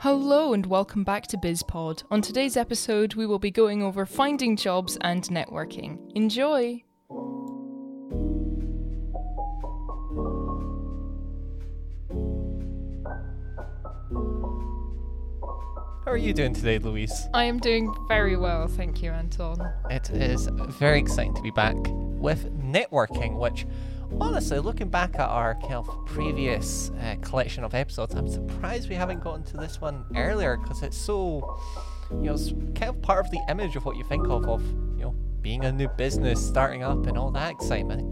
Hello and welcome back to BizPod. On today's episode, we will be going over finding jobs and networking. Enjoy! How are you doing today, Louise? I am doing very well, thank you, Anton. It is very exciting to be back with networking, which honestly, looking back at our kind of previous uh, collection of episodes, I'm surprised we haven't gotten to this one earlier because it's so, you know, it's kind of part of the image of what you think of of you know being a new business, starting up, and all that excitement.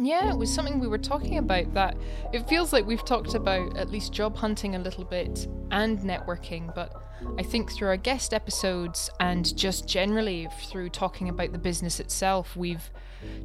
Yeah, it was something we were talking about that it feels like we've talked about at least job hunting a little bit and networking, but I think through our guest episodes and just generally through talking about the business itself, we've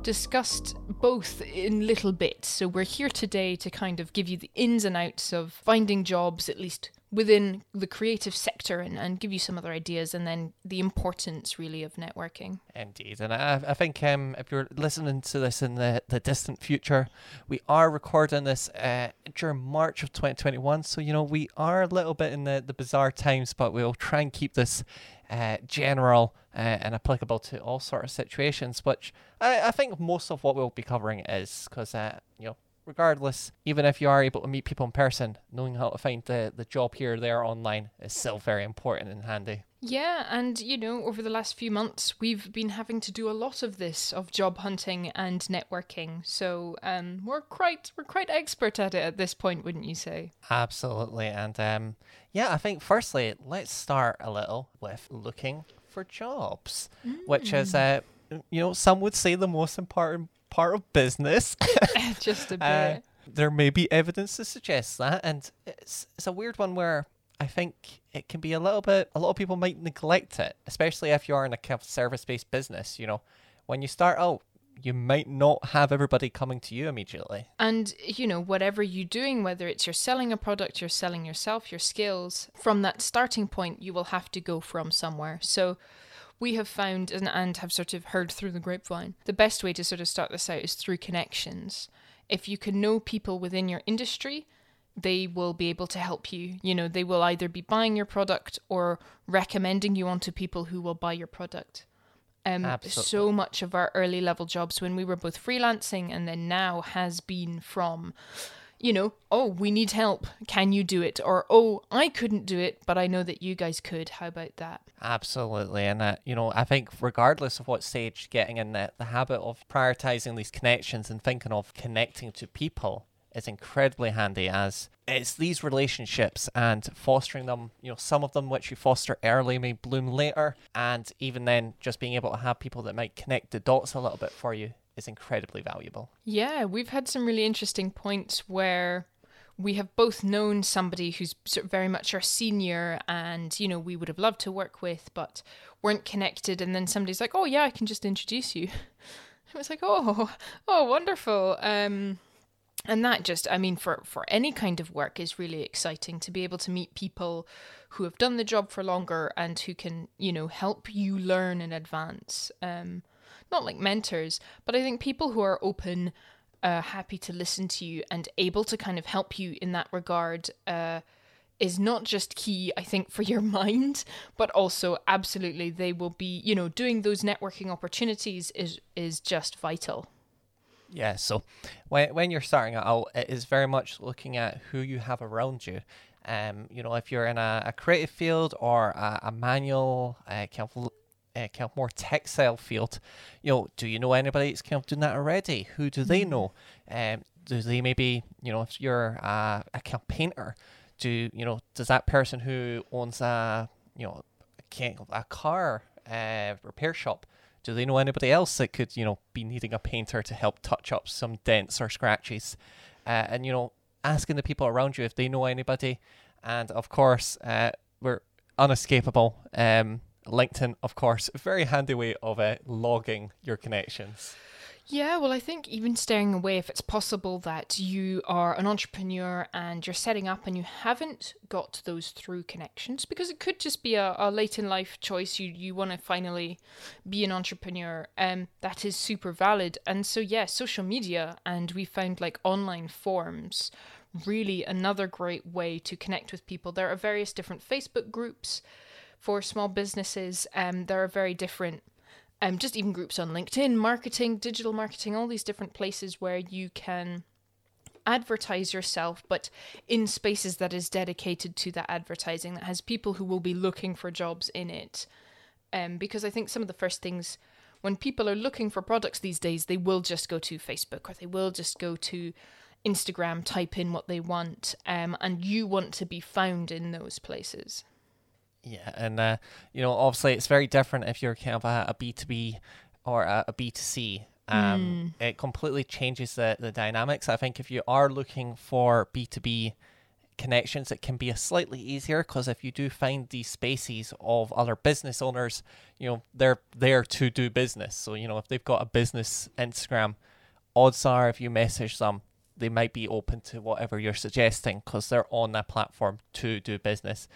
discussed both in little bits. So we're here today to kind of give you the ins and outs of finding jobs, at least within the creative sector and, and give you some other ideas and then the importance really of networking. Indeed. And I, I think um, if you're listening to this in the, the distant future, we are recording this uh, during March of 2021. So, you know, we are a little bit in the, the bizarre times, but we'll try and keep this uh, general uh, and applicable to all sort of situations, which I, I think most of what we'll be covering is because, uh, you know, regardless, even if you are able to meet people in person, knowing how to find the, the job here or there online is still very important and handy. Yeah, and you know, over the last few months, we've been having to do a lot of this, of job hunting and networking. So um, we're quite we're quite expert at it at this point, wouldn't you say? Absolutely, and um, yeah, I think firstly, let's start a little with looking for jobs, mm. which is uh, you know, some would say the most important part of business. Just a uh, bit. Uh, there may be evidence to suggest that, and it's it's a weird one where I think it can be a little bit. A lot of people might neglect it, especially if you are in a kind of service-based business. You know, when you start out, you might not have everybody coming to you immediately. And, you know, whatever you're doing, whether it's you're selling a product, you're selling yourself, your skills, from that starting point, you will have to go from somewhere. So, we have found and, and have sort of heard through the grapevine the best way to sort of start this out is through connections. If you can know people within your industry, they will be able to help you. You know, they will either be buying your product or recommending you onto people who will buy your product. Um, so much of our early level jobs when we were both freelancing and then now has been from you know, oh, we need help. Can you do it? Or, oh, I couldn't do it, but I know that you guys could. How about that? Absolutely. And, uh, you know, I think regardless of what stage, getting in the, the habit of prioritizing these connections and thinking of connecting to people is incredibly handy as it's these relationships and fostering them, you know, some of them which you foster early may bloom later. And even then, just being able to have people that might connect the dots a little bit for you is incredibly valuable. Yeah, we've had some really interesting points where we have both known somebody who's very much our senior and you know we would have loved to work with but weren't connected. And then somebody's like oh yeah i can just introduce you. It was like oh oh wonderful. Um and that just i mean for for any kind of work is really exciting to be able to meet people who have done the job for longer and who can you know help you learn in advance. Um not like mentors, but I think people who are open, uh, happy to listen to you, and able to kind of help you in that regard. Uh, is not just key, I think, for your mind, but also absolutely they will be, you know, doing those networking opportunities is is just vital. Yeah, so when when you're starting out, it is very much looking at who you have around you. Um, you know, if you're in a, a creative field or a, a manual uh, of uh, kind of more textile field, you know, do you know anybody that's kind of doing that already? Who do they mm. know? Um, do they maybe, you know, if you're a, a kind of painter, do you know, does that person who owns a, you know, a, a car uh, repair shop, do they know anybody else that could, you know, be needing a painter to help touch up some dents or scratches? Uh, and, you know, asking the people around you if they know anybody. And of course, uh, we're unescapable. Um, LinkedIn, of course, very handy way of uh, logging your connections. Yeah, well, I think even staying away, if it's possible that you are an entrepreneur and you're setting up and you haven't got those through connections, because it could just be a, a late in life choice. You you want to finally be an entrepreneur, um, that is super valid. And so, yeah, social media, and we found like online forums really another great way to connect with people. There are various different Facebook groups for small businesses. Um, there are very different um, just even groups on LinkedIn, marketing, digital marketing, all these different places where you can advertise yourself, but in spaces that is dedicated to that advertising, that has people who will be looking for jobs in it. Um, because I think some of the first things when people are looking for products these days, they will just go to Facebook or they will just go to Instagram, type in what they want, um, and you want to be found in those places. Yeah, and uh, you know, obviously, it's very different if you're kind of a B two B or a B two C. Um, mm. It completely changes the the dynamics. I think if you are looking for B two B connections, it can be a slightly easier because if you do find these spaces of other business owners, you know, they're there to do business. So you know, if they've got a business Instagram, odds are if you message them, they might be open to whatever you're suggesting because they're on that platform to do business.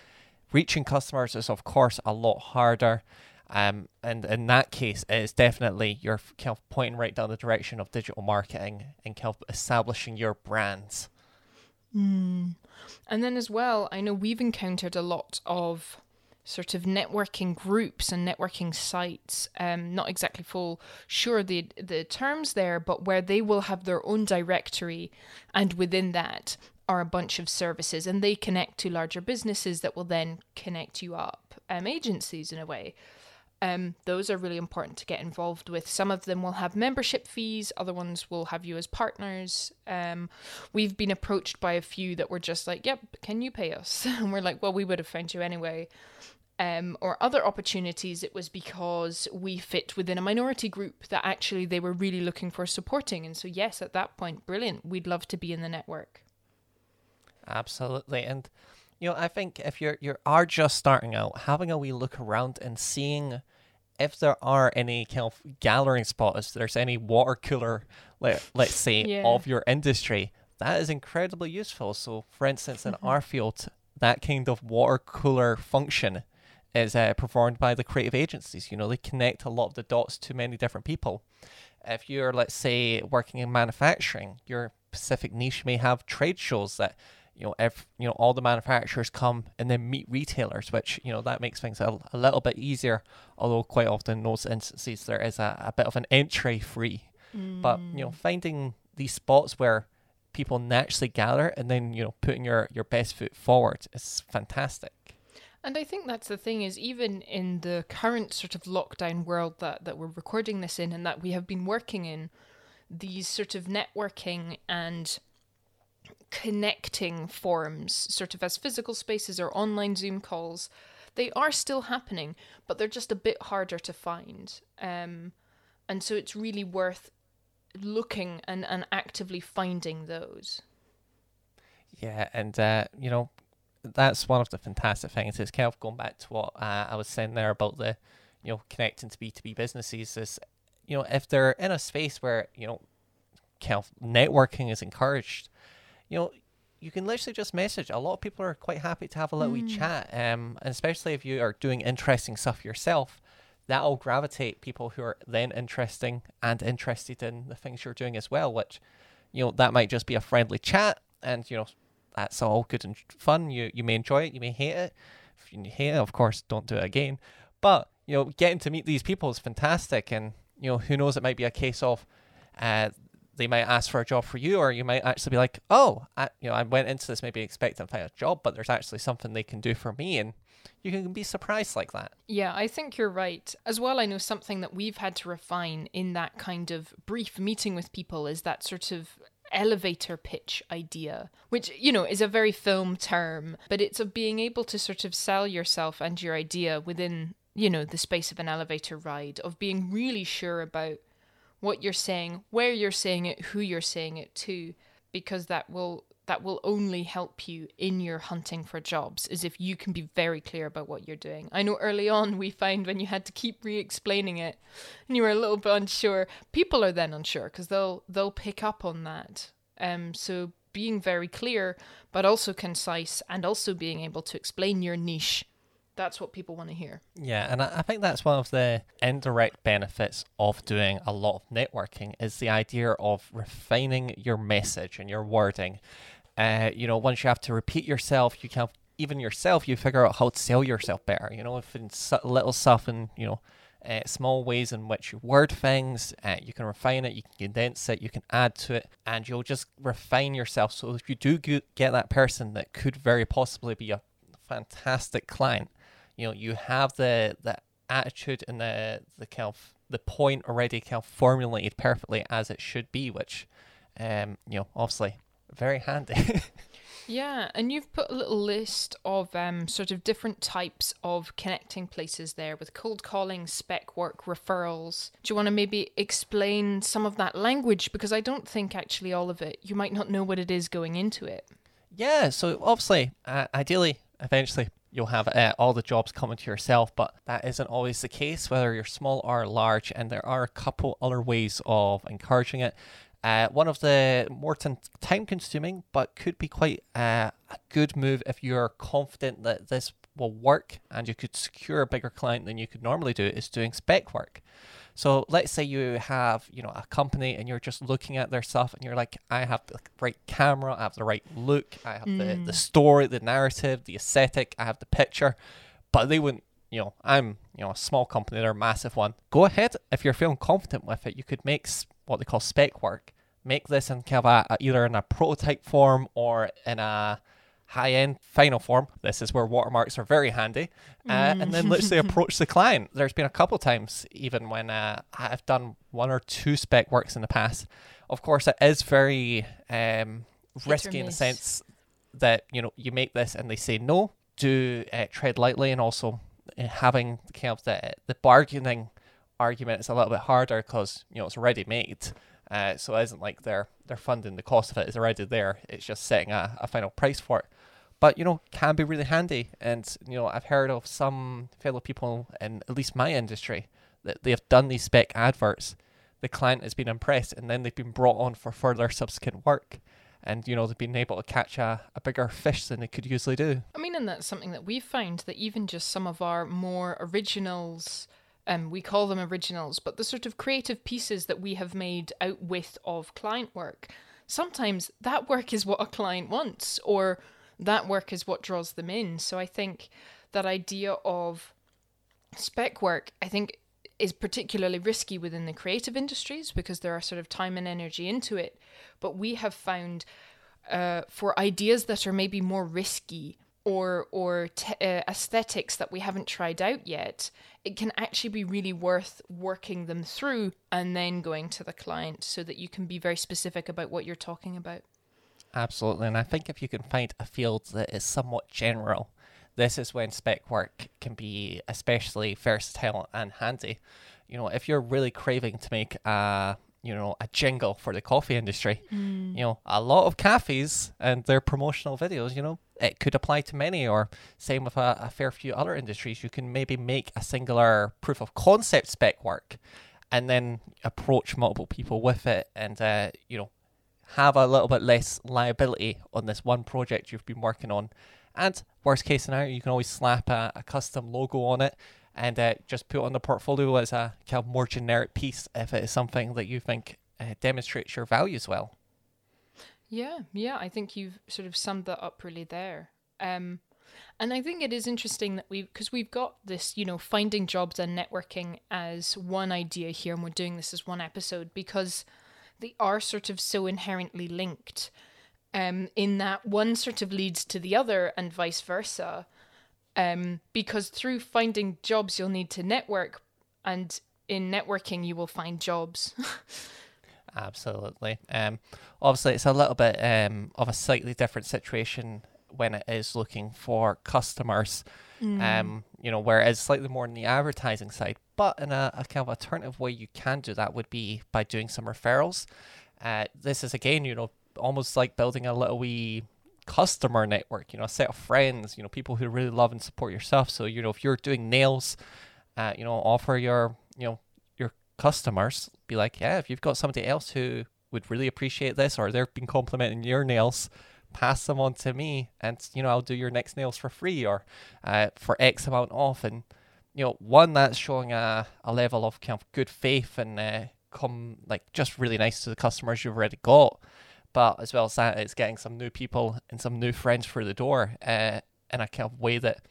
Reaching customers is, of course, a lot harder. Um, and in that case, it's definitely you're kind of pointing right down the direction of digital marketing and kind of establishing your brands. Mm. And then as well, I know we've encountered a lot of sort of networking groups and networking sites. Um, not exactly full sure the the terms there, but where they will have their own directory, and within that are a bunch of services, and they connect to larger businesses that will then connect you up, um, agencies in a way. Um, those are really important to get involved with. Some of them will have membership fees, other ones will have you as partners. Um, we've been approached by a few that were just like, yep, can you pay us? And we're like, well, we would have found you anyway um, or other opportunities, it was because we fit within a minority group that actually they were really looking for supporting. And so, yes, at that point, brilliant. We'd love to be in the network. Absolutely. And, you know, I think if you're, you are just starting out, having a wee look around and seeing if there are any kind of gathering spots, if there's any water cooler, let, let's say, yeah. of your industry, that is incredibly useful. So, for instance, in mm-hmm. our field, that kind of water cooler function is uh, performed by the creative agencies. You know, they connect a lot of the dots to many different people. If you're, let's say, working in manufacturing, your specific niche may have trade shows that you know, if you know all the manufacturers come and then meet retailers, which you know that makes things a, a little bit easier. Although quite often in those instances there is a, a bit of an entry free. Mm. But you know, mm. finding these spots where people naturally gather and then you know putting your your best foot forward is fantastic. And I think that's the thing is even in the current sort of lockdown world that, that we're recording this in and that we have been working in, these sort of networking and connecting forums, sort of as physical spaces or online Zoom calls, they are still happening, but they're just a bit harder to find. Um, and so it's really worth looking and, and actively finding those. Yeah, and uh, you know, that's one of the fantastic things. Is kind of going back to what uh, I was saying there about the, you know, connecting to B two B businesses. Is you know if they're in a space where you know, kind of networking is encouraged, you know, you can literally just message. A lot of people are quite happy to have a little mm. chat, um, and especially if you are doing interesting stuff yourself, that'll gravitate people who are then interesting and interested in the things you're doing as well. Which, you know, that might just be a friendly chat, and you know, that's all good and fun. You you may enjoy it, you may hate it. If you hate it, of course, don't do it again. But you know, getting to meet these people is fantastic, and you know, who knows? It might be a case of uh, they might ask for a job for you, or you might actually be like, oh, I, you know, I went into this maybe expecting to find a job, but there's actually something they can do for me, and you can be surprised like that. Yeah, I think you're right. As well, I know something that we've had to refine in that kind of brief meeting with people is that sort of elevator pitch idea, which, you know, is a very film term, but it's of being able to sort of sell yourself and your idea within, you know, the space of an elevator ride, of being really sure about what you're saying, where you're saying it, who you're saying it to, because that will that will only help you in your hunting for jobs is if you can be very clear about what you're doing. I know early on we find when you had to keep re-explaining it and you were a little bit unsure, people are then unsure because they'll they'll pick up on that. Um so being very clear but also concise and also being able to explain your niche that's what people want to hear. Yeah, and I, think that's one of the indirect benefits of doing a lot of networking is the idea of refining your message and your wording. Uh, you know, once you have to repeat yourself, you can even yourself, you figure out how to sell yourself better. You know, if in little stuff and you know, uh, small ways in which you word things, uh, you can refine it, you can condense it, you can add to it, and you'll just refine yourself. So if you do get that person that could very possibly be a fantastic client, you know you have the the attitude and the the kind of the point already kind of formulated perfectly as it should be, which um you know obviously very handy. yeah, and you've put a little list of um sort of different types of connecting places there with cold calling, spec work, referrals. Do you want to maybe explain some of that language because I don't think actually all of it. You might not know what it is going into it. Yeah, so obviously, uh, ideally, eventually, you'll have uh, all the jobs coming to yourself, but that isn't always the case, whether you're small or large. And there are a couple other ways of encouraging it. Uh, one of the more time consuming, but could be quite uh, a good move if you're confident that this will work and you could secure a bigger client than you could normally do, is doing spec work. So let's say you have, you know, a company and you're just looking at their stuff and you're like, I have the right camera, I have the right look, I have mm. the, the mm. story, the narrative, the aesthetic, I have the picture, but they wouldn't, you know, I'm, you know, a small company, they're a massive one. Go ahead, if you're feeling confident with it, you could make what they call spec work. Make this in kind of a, a, either in a prototype form or in a high end final form. This is where watermarks are very handy. Uh, mm. And then literally approach the client. There's been a couple times, even when uh, I've done one or two spec works in the past. Of course, it is very um, risky in the sense that you know you make this and they say no. Do uh, tread lightly, and also uh, having kind of the the bargaining argument is a little bit harder because you know it's already made. Uh, so it isn't like they're they're funding the cost of it; it's already there. It's just setting a, a final price for it but you know can be really handy. And you know i've heard of some fellow people in at least my industry that they have done these spec adverts. The client has been impressed and then they've been brought on for further subsequent work. And you know they've been able to catch a, a bigger fish than they could usually do. I mean and that's something that we've found that even just some of our more originals um, we call them originals but the sort of creative pieces that we have made out with of client work sometimes that work is what a client wants or that work is what draws them in. So I think that idea of spec work, I think, is particularly risky within the creative industries because there are sort of time and energy into it. But we have found uh, for ideas that are maybe more risky or or uh, aesthetics that we haven't tried out yet, it can actually be really worth working them through and then going to the client so that you can be very specific about what you're talking about. Absolutely. And I think if you can find a field that is somewhat general, this is when spec work can be especially versatile and handy. You know, if you're really craving to make a you know a jingle for the coffee industry, mm. you know, a lot of cafes and their promotional videos, you know, it could apply to many or same with a, a fair few other industries. You can maybe make a singular proof of concept spec work and then approach multiple people with it and uh, you know have a little bit less liability on this one project you've been working on. And worst case scenario, you can always slap a, a custom logo on it and uh, just put on the portfolio as a kind of more generic piece if it is something that you think uh, demonstrates your values well. Yeah, yeah, I think you've sort of summed that up really there. Um, and I think it is interesting that we, because we've got this, you know, finding jobs and networking as one idea here, and we're doing this as one episode because they are sort of so inherently linked um, in that one sort of leads to the other and vice versa. Um, because through finding jobs, you'll need to network, and in networking, you will find jobs. Absolutely. Um, obviously, it's a little bit um, of a slightly different situation when it is looking for customers. Mm. Um, you know, whereas slightly more on the advertising side. But in a, a kind of alternative way you can do that would be by doing some referrals. Uh, this is again, you know, almost like building a little wee customer network, you know, a set of friends, you know, people who really love and support your stuff. So, you know, if you're doing nails, uh, you know, offer your, you know, your customers, be like, yeah, if you've got somebody else who would really appreciate this or they've been complimenting your nails, pass them on to me and, you know, I'll do your next nails for free or uh, for X amount off. And, you know, one that's showing a, a level of kind of good faith and uh, come like just really nice to the customers you've already got but as well as that, it's getting some new people and some new friends through the door uh, in a kind of way that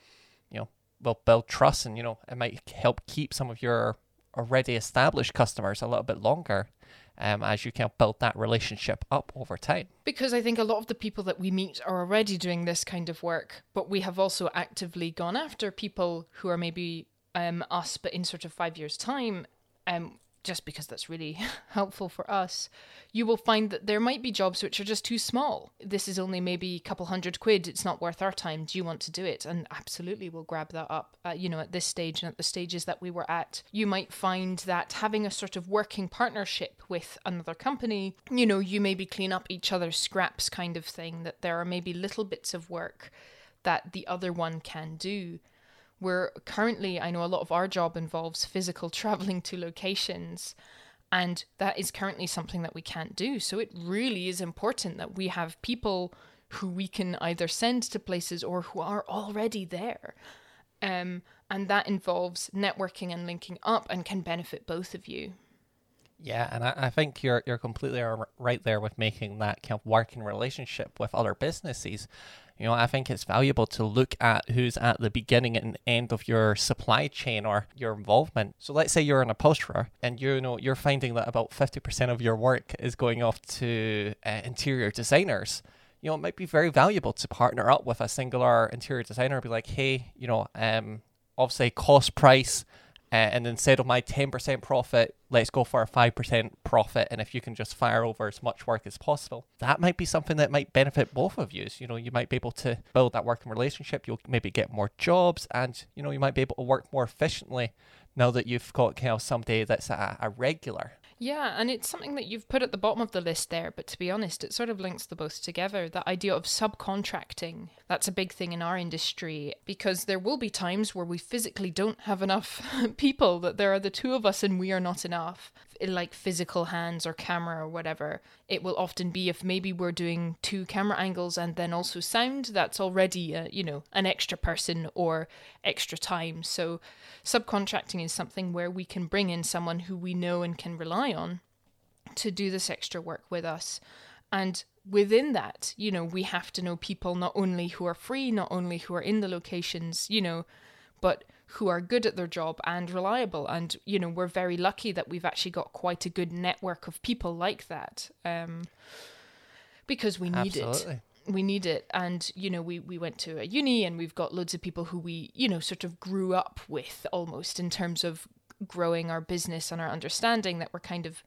you know will build trust, and you know it might help keep some of your already established customers a little bit longer. Um, as you can build that relationship up over time. Because I think a lot of the people that we meet are already doing this kind of work, but we have also actively gone after people who are maybe um, us, but in sort of five years' time, um, just because that's really helpful for us, you will find that there might be jobs which are just too small. This is only maybe a couple hundred quid. It's not worth our time. Do you want to do it? And absolutely, we'll grab that up. Uh, you know, at this stage and at the stages that we were at, you might find that having a sort of working partnership with another company, you know, you maybe clean up each other's scraps kind of thing, that there are maybe little bits of work that the other one can do we're currently, I know a lot of our job involves physical traveling to locations, and that is currently something that we can't do. So it really is important that we have people who we can either send to places or who are already there. Um, and that involves networking and linking up and can benefit both of you. Yeah, and I, I think you're you're completely right there with making that kind of working relationship with other businesses. You know, I think it's valuable to look at who's at the beginning and end of your supply chain or your involvement. So let's say you're an upholsterer and you know you're finding that about 50% of your work is going off to uh, interior designers. You know, it might be very valuable to partner up with a singular interior designer and be like, hey, you know, um, obviously cost price uh, and instead of my 10% profit, let's go for a 5% profit. And if you can just fire over as much work as possible, that might be something that might benefit both of you. So, you know, you might be able to build that working relationship. You'll maybe get more jobs and, you know, you might be able to work more efficiently now that you've got kind of somebody that's a, a regular. Yeah, and it's something that you've put at the bottom of the list there, but to be honest, it sort of links the both together. That idea of subcontracting, that's a big thing in our industry because there will be times where we physically don't have enough people, that there are the two of us and we are not enough like physical hands or camera or whatever. It will often be if maybe we're doing two camera angles and then also sound, that's already, a, you know, an extra person or extra time. So subcontracting is something where we can bring in someone who we know and can rely on to do this extra work with us. And within that, you know, we have to know people not only who are free, not only who are in the locations, you know, but who are good at their job and reliable. And, you know, we're very lucky that we've actually got quite a good network of people like that um, because we need Absolutely. it. We need it. And, you know, we, we went to a uni and we've got loads of people who we, you know, sort of grew up with almost in terms of growing our business and our understanding that we're kind of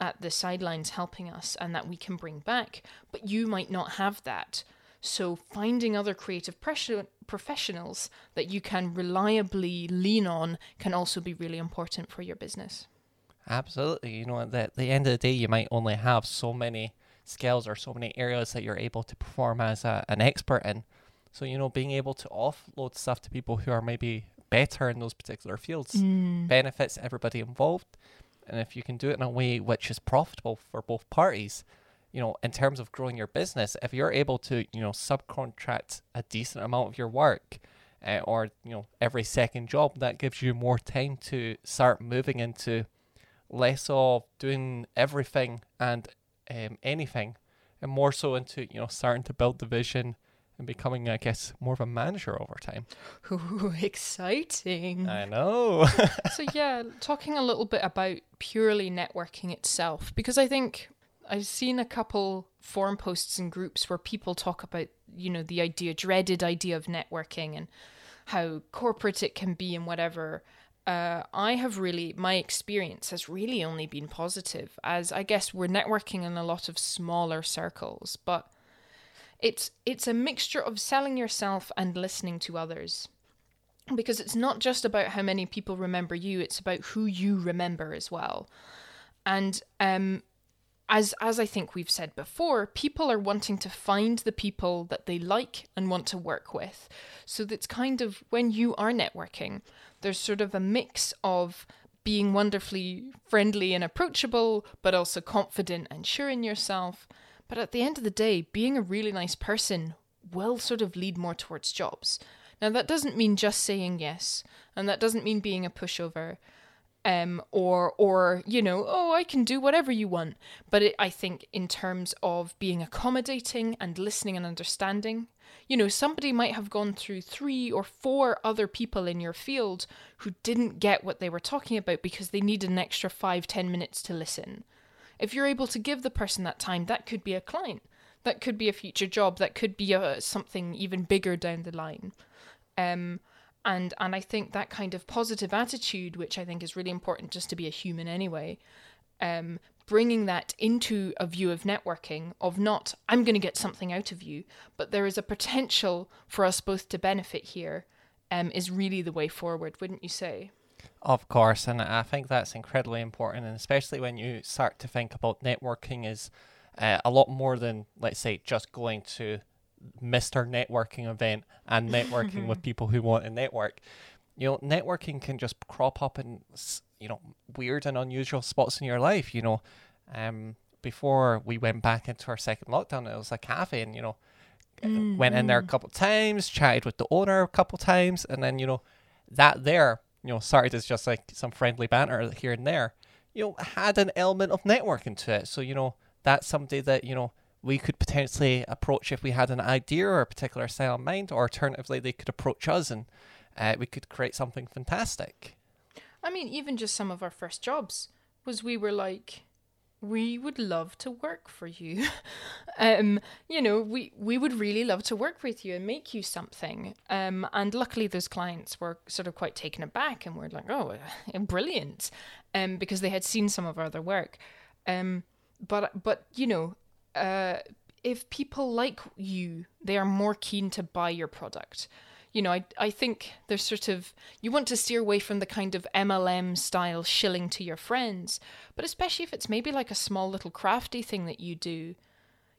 at the sidelines helping us and that we can bring back. But you might not have that. So finding other creative professionals that you can reliably lean on can also be really important for your business. Absolutely. You know, at the end of the day, you might only have so many skills or so many areas that you're able to perform as a, an expert in. So, you know, being able to offload stuff to people who are maybe better in those particular fields mm. benefits everybody involved. And if you can do it in a way which is profitable for both parties, you know, in terms of growing your business, if you're able to, you know, subcontract a decent amount of your work, uh, or you know, every second job, that gives you more time to start moving into less of doing everything and um, anything, and more so into you know starting to build the vision and becoming, I guess, more of a manager over time. Ooh, exciting. I know. so, yeah, talking a little bit about purely networking itself, because I think I've seen a couple forum posts and groups where people talk about, you know, the idea, dreaded idea of networking and how corporate it can be and whatever. Uh, I have really, my experience has really only been positive, as I guess we're networking in a lot of smaller circles, but it's it's a mixture of selling yourself and listening to others because it's not just about how many people remember you it's about who you remember as well and um as as I think we've said before, people are wanting to find the people that they like and want to work with. So that's kind of when you are networking, there's sort of a mix of being wonderfully friendly and approachable, but also confident and sure in yourself. But at the end of the day, being a really nice person will sort of lead more towards jobs. Now, that doesn't mean just saying yes, and that doesn't mean being a pushover um, or or you know, oh, I can do whatever you want. But it, I think in terms of being accommodating and listening and understanding, you know, somebody might have gone through three or four other people in your field who didn't get what they were talking about because they needed an extra five ten minutes to listen. If you're able to give the person that time, that could be a client, that could be a future job, that could be a, something even bigger down the line. Um, and and I think that kind of positive attitude, which I think is really important just to be a human anyway, um, bringing that into a view of networking of not I'm going to get something out of you, but there is a potential for us both to benefit here, um, is really the way forward, wouldn't you say? Of course, and I think that's incredibly important, and especially when you start to think about networking is uh, a lot more than let's say just going to Mr. Networking event and networking with people who want to network. You know, networking can just crop up in you know weird and unusual spots in your life. You know, um, before we went back into our second lockdown, it was a cafe, and you know, mm-hmm. went in there a mm. couple of times, chatted with the owner a couple of times, and then you know, that there, you know, started as just like some friendly banter here and there. You know, had an element of networking to it. So you know, that's somebody that you know we could potentially approach if we had an idea or a particular style in mind, or alternatively, they could approach us and uh, we could create something fantastic. I mean, even just some of our first jobs was we were like, we would love to work for you. um, you know, we we would really love to work with you and make you something. Um, and luckily, those clients were sort of quite taken aback and were like, "Oh, brilliant," um, because they had seen some of our other work. Um, but but you know, uh, if people like you, they are more keen to buy your product. You know, I, I think there's sort of, you want to steer away from the kind of MLM style shilling to your friends, but especially if it's maybe like a small little crafty thing that you do.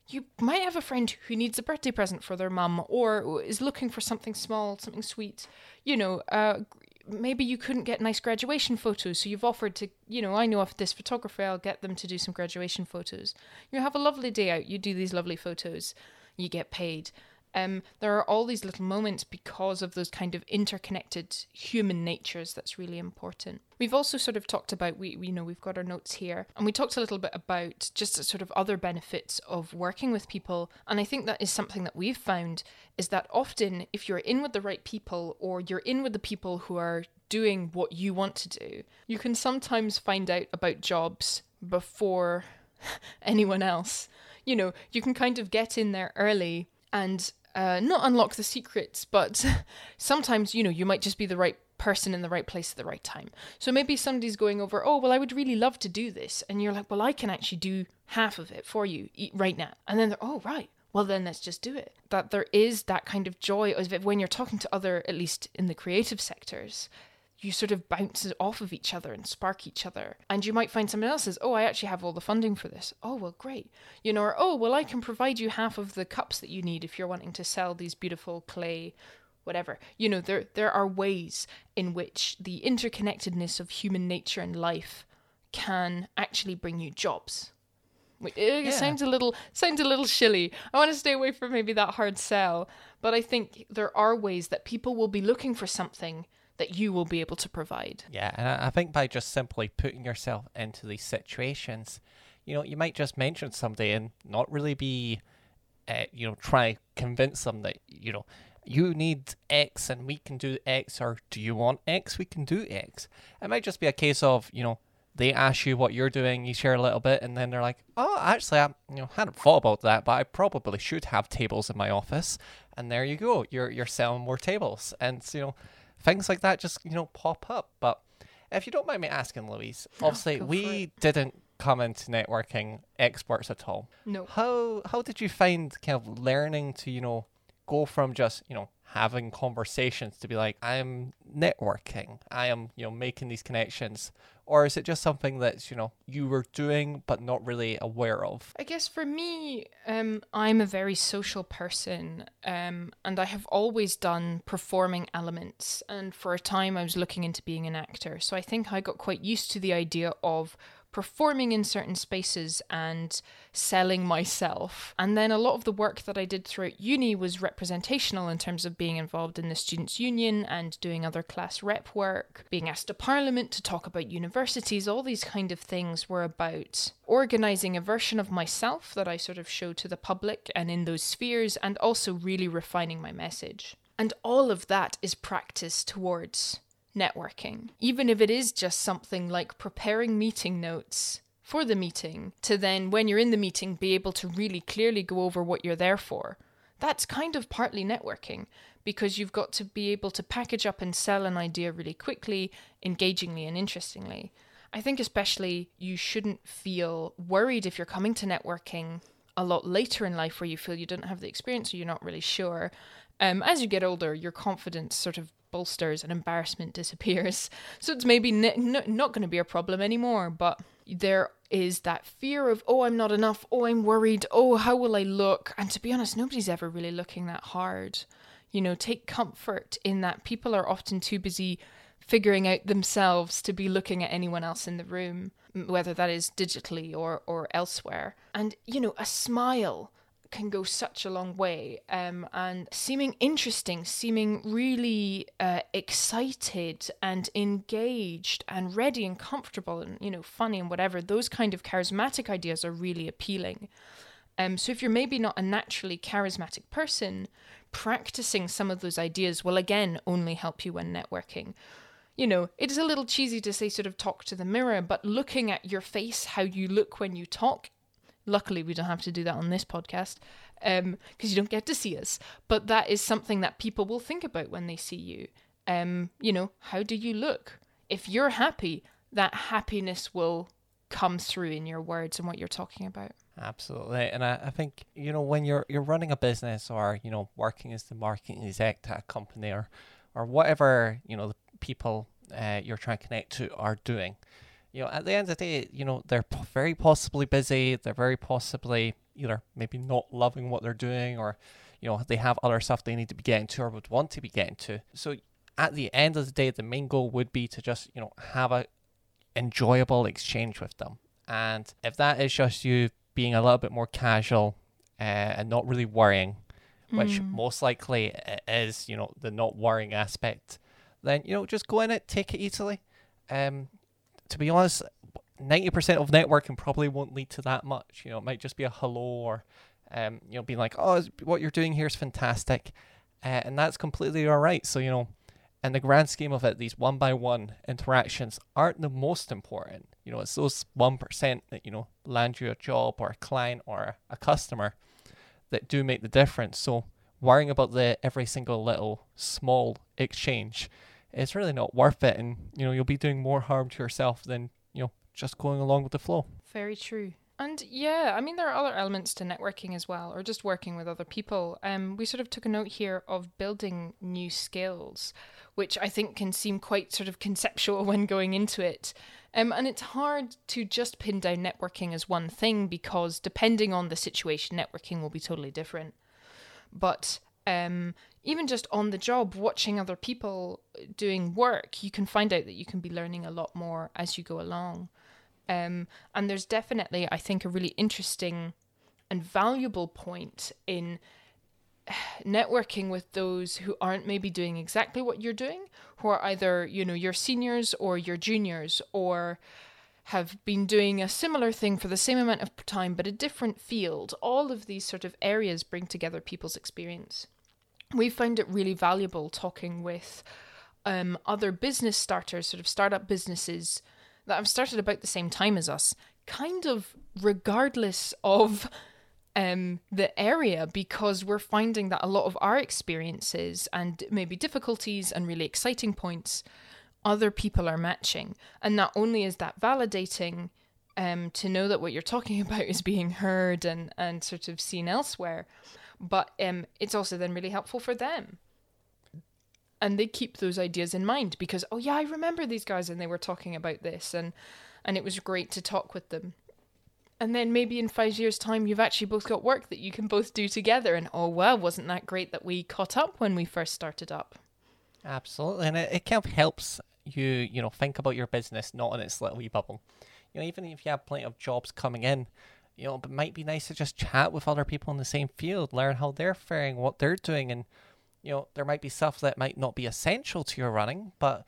You might have a friend who needs a birthday present for their mum or is looking for something small, something sweet. You know, uh, maybe you couldn't get nice graduation photos, so you've offered to, you know, I know of this photographer, I'll get them to do some graduation photos. You have a lovely day out, you do these lovely photos, you get paid. Um, there are all these little moments because of those kind of interconnected human natures that's really important. We've also sort of talked about we, we you know we've got our notes here and we talked a little bit about just sort of other benefits of working with people and I think that is something that we've found is that often if you're in with the right people or you're in with the people who are doing what you want to do, you can sometimes find out about jobs before anyone else. You know, you can kind of get in there early and uh, not unlock the secrets, but sometimes, you know, you might just be the right person in the right place at the right time. So maybe somebody's going over, oh, well, I would really love to do this. And you're like, well, I can actually do half of it for you right now. And then they're, oh, right. Well, then let's just do it. That there is that kind of joy of when you're talking to other, at least in the creative sectors, you sort of bounce off of each other and spark each other. And you might find someone else says, Oh, I actually have all the funding for this. Oh, well, great. You know, or Oh, well, I can provide you half of the cups that you need if you're wanting to sell these beautiful clay, whatever. You know, there, there are ways in which the interconnectedness of human nature and life can actually bring you jobs. It yeah. sounds a little sounds a little shilly. I want to stay away from maybe that hard sell, but I think there are ways that people will be looking for something that you will be able to provide. Yeah, and I think by just simply putting yourself into these situations, you know, you might just mention somebody and not really be, uh, you know, try convince them that, you know, you need X and we can do X, or do you want X? We can do X. It might just be a case of, you know, they ask you what you're doing, you share a little bit, and then they're like, "Oh, actually, I you know hadn't thought about that, but I probably should have tables in my office." And there you go, you're you're selling more tables, and you know things like that just you know pop up. But if you don't mind me asking, Louise, obviously we didn't come into networking experts at all. No. How how did you find kind of learning to you know go from just, you know, having conversations to be like, I'm networking, I am, you know, making these connections? Or is it just something that's, you know, you were doing but not really aware of? I guess for me, um, I'm a very social person um, and I have always done performing elements. And for a time, I was looking into being an actor. So I think I got quite used to the idea of performing in certain spaces and selling myself. And then a lot of the work that I did throughout uni was representational in terms of being involved in the Students' Union and doing other class rep work, being asked to Parliament to talk about universities. All these kind of things were about organizing a version of myself that I sort of showed to the public and in those spheres, and also really refining my message. And all of that is practice towards networking, even if it is just something like preparing meeting notes for the meeting to then, when you're in the meeting, be able to really clearly go over what you're there for. That's kind of partly networking because you've got to be able to package up and sell an idea really quickly, engagingly, and interestingly. I think, especially, you shouldn't feel worried if you're coming to networking a lot later in life where you feel you don't have the experience or you're not really sure. Um, as you get older, your confidence sort of bolsters and embarrassment disappears. So it's maybe n- n- not going to be a problem anymore, but there is that fear of, oh, I'm not enough. Oh, I'm worried. Oh, how will I look? And to be honest, nobody's ever really looking that hard. You know, take comfort in that people are often too busy figuring out themselves to be looking at anyone else in the room, whether that is digitally or, or elsewhere. And, you know, a smile can go such a long way um, and seeming interesting, seeming really uh, excited and engaged and ready and comfortable and, you know, funny and whatever, those kind of charismatic ideas are really appealing. Um, so if you're maybe not a naturally charismatic person, practicing some of those ideas will again only help you when networking. You know, it is a little cheesy to say sort of talk to the mirror, but looking at your face, how you look when you talk, Luckily, we don't have to do that on this podcast because um, you don't get to see us. But that is something that people will think about when they see you. Um, you know, how do you look? If you're happy, that happiness will come through in your words and what you're talking about. Absolutely, and I, I think you know when you're you're running a business or you know working as the marketing exec at a company or or whatever you know the people uh, you're trying to connect to are doing you know, at the end of the day, you know, they're very possibly busy. They're very possibly either maybe not loving what they're doing or, you know, they have other stuff they need to be getting to or would want to be getting to. So at the end of the day, the main goal would be to just, you know, have a enjoyable exchange with them. And if that is just you being a little bit more casual uh, and not really worrying, mm. which hmm. most likely is, you know, the not worrying aspect, then, you know, just go in it, take it easily. Um, to be honest, 90% of networking probably won't lead to that much. You know, it might just be a hello or, um, you know, being like, oh, what you're doing here is fantastic. Uh, and that's completely all right. So, you know, in the grand scheme of it, these one by one interactions aren't the most important. You know, it's those 1% that, you know, land you a job or a client or a customer that do make the difference. So, worrying about the every single little small exchange it's really not worth it and you know you'll be doing more harm to yourself than you know just going along with the flow very true and yeah, I mean, there are other elements to networking as well, or just working with other people. Um, we sort of took a note here of building new skills, which I think can seem quite sort of conceptual when going into it. Um, and it's hard to just pin down networking as one thing because depending on the situation, networking will be totally different. But um, even just on the job, watching other people doing work, you can find out that you can be learning a lot more as you go along. Um, and there's definitely, I think, a really interesting and valuable point in networking with those who aren't maybe doing exactly what you're doing, who are either, you know, your seniors or your juniors or have been doing a similar thing for the same amount of time but a different field. All of these sort of areas bring together people's experience we found it really valuable talking with um, other business starters, sort of startup businesses that have started about the same time as us, kind of regardless of um, the area, because we're finding that a lot of our experiences and maybe difficulties and really exciting points, other people are matching. And not only is that validating, um, to know that what you're talking about is being heard and, and sort of seen elsewhere. But um, it's also then really helpful for them. And they keep those ideas in mind because, oh, yeah, I remember these guys and they were talking about this. And, and it was great to talk with them. And then maybe in five years' time, you've actually both got work that you can both do together. And oh, well, wasn't that great that we caught up when we first started up? Absolutely. And it, it kind of helps you, you know, think about your business not in its little wee bubble. You know, even if you have plenty of jobs coming in, you know, it might be nice to just chat with other people in the same field, learn how they're faring, what they're doing, and you know, there might be stuff that might not be essential to your running, but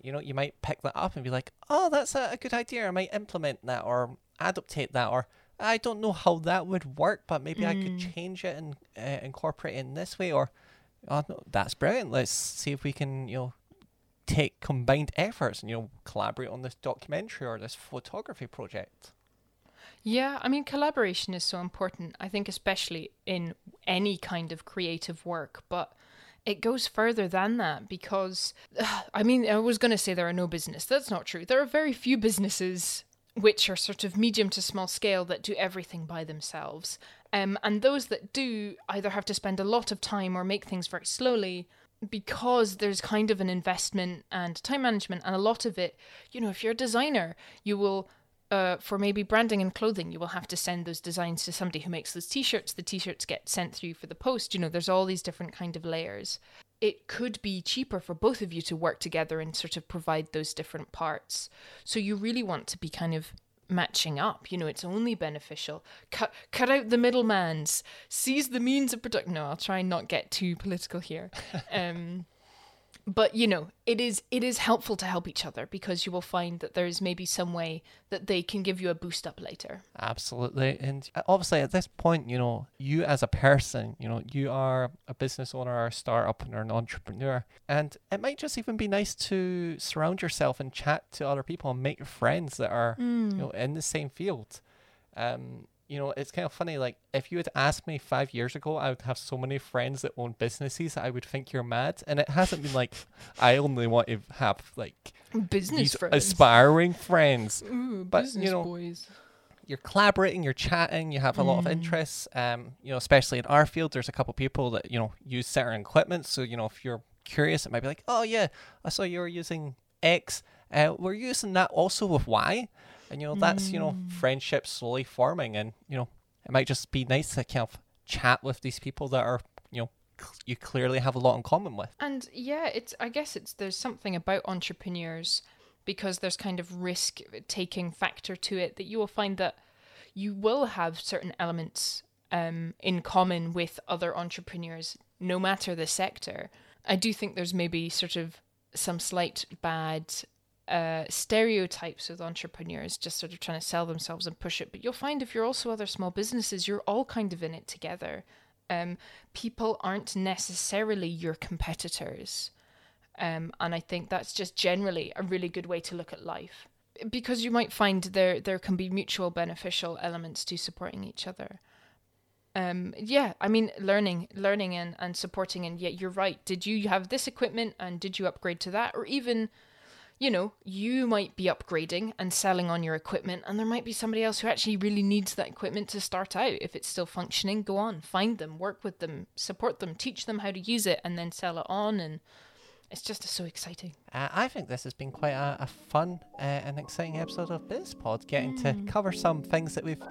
you know, you might pick that up and be like, oh, that's a, a good idea. I might implement that or adaptate that, or I don't know how that would work, but maybe mm. I could mm. change it and uh, incorporate it in this way, or oh, no, that's brilliant. Let's see if we can, you know, take combined efforts and you know collaborate on this documentary or this photography project. Yeah, I mean collaboration is so important. I think especially in any kind of creative work, but it goes further than that because I mean I was going to say there are no business. That's not true. There are very few businesses which are sort of medium to small scale that do everything by themselves. Um, and those that do either have to spend a lot of time or make things very slowly because there's kind of an investment and time management and a lot of it you know if you're a designer you will uh, for maybe branding and clothing you will have to send those designs to somebody who makes those t-shirts the t-shirts get sent through for the post you know there's all these different kind of layers it could be cheaper for both of you to work together and sort of provide those different parts so you really want to be kind of matching up. You know, it's only beneficial. Cut cut out the middlemans. Seize the means of production. No, I'll try and not get too political here. Um, but you know it is it is helpful to help each other because you will find that there's maybe some way that they can give you a boost up later. Absolutely. And obviously at this point you know you as a person you know you are a business owner or a startup or an entrepreneur. And it might just even be nice to surround yourself and chat to other people and make friends that are mm. you know in the same field. Um you know, it's kind of funny. Like, if you had asked me five years ago, I would have so many friends that own businesses, I would think you're mad. And it hasn't been like I only want to have like business friends, aspiring friends. Ooh, but you know, boys. you're collaborating, you're chatting, you have a mm. lot of mm. interests. Um, you know, especially in our field, there's a couple people that you know use certain equipment. So you know, if you're curious, it might be like, oh yeah, I saw you were using X. Uh, we're using that also with Y and you know that's you know mm. friendship slowly forming and you know it might just be nice to kind of chat with these people that are you know you clearly have a lot in common with and yeah it's i guess it's there's something about entrepreneurs because there's kind of risk taking factor to it that you will find that you will have certain elements um, in common with other entrepreneurs no matter the sector i do think there's maybe sort of some slight bad uh, stereotypes with entrepreneurs, just sort of trying to sell themselves and push it. But you'll find if you're also other small businesses, you're all kind of in it together. Um, people aren't necessarily your competitors. Um, and I think that's just generally a really good way to look at life. Because you might find there there can be mutual beneficial elements to supporting each other. Um, yeah, I mean learning, learning and, and supporting and yeah, you're right. Did you have this equipment and did you upgrade to that? Or even you know, you might be upgrading and selling on your equipment, and there might be somebody else who actually really needs that equipment to start out. If it's still functioning, go on, find them, work with them, support them, teach them how to use it, and then sell it on. And it's just so exciting. Uh, I think this has been quite a, a fun uh, and exciting episode of BizPod, getting mm. to cover some things that we've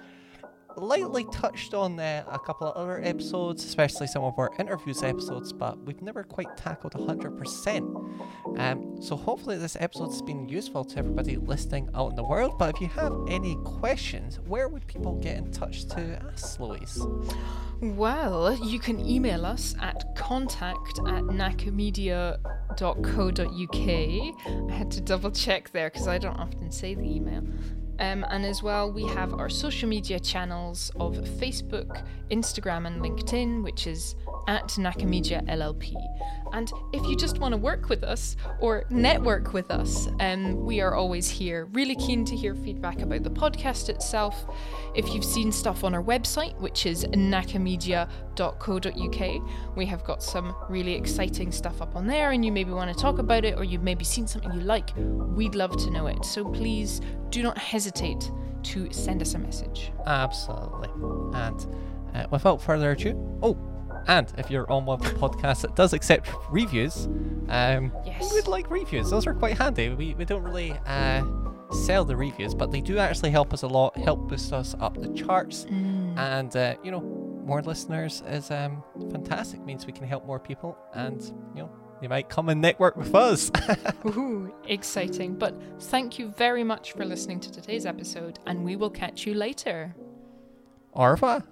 lightly touched on uh, a couple of other episodes, especially some of our interviews episodes, but we've never quite tackled 100%. Um, so hopefully this episode's been useful to everybody listening out in the world. But if you have any questions, where would people get in touch to ask Louise? Well, you can email us at contact at nakamedia.co.uk. I had to double check there because I don't often say the email. Um, and as well, we have our social media channels of Facebook, Instagram, and LinkedIn, which is at Nakamedia LLP. And if you just want to work with us or network with us, um, we are always here. Really keen to hear feedback about the podcast itself. If you've seen stuff on our website, which is nakamedia.co.uk, we have got some really exciting stuff up on there, and you maybe want to talk about it, or you've maybe seen something you like, we'd love to know it. So please do not hesitate to send us a message. Absolutely. And uh, without further ado, oh, and if you're on one of the podcasts that does accept reviews, um, Yes. we would like reviews. Those are quite handy. We, we don't really uh, sell the reviews, but they do actually help us a lot, help boost us up the charts. Mm. And, uh, you know, more listeners is um, fantastic. Means we can help more people and, you know, they might come and network with us. Ooh, exciting. But thank you very much for listening to today's episode, and we will catch you later. Au revoir.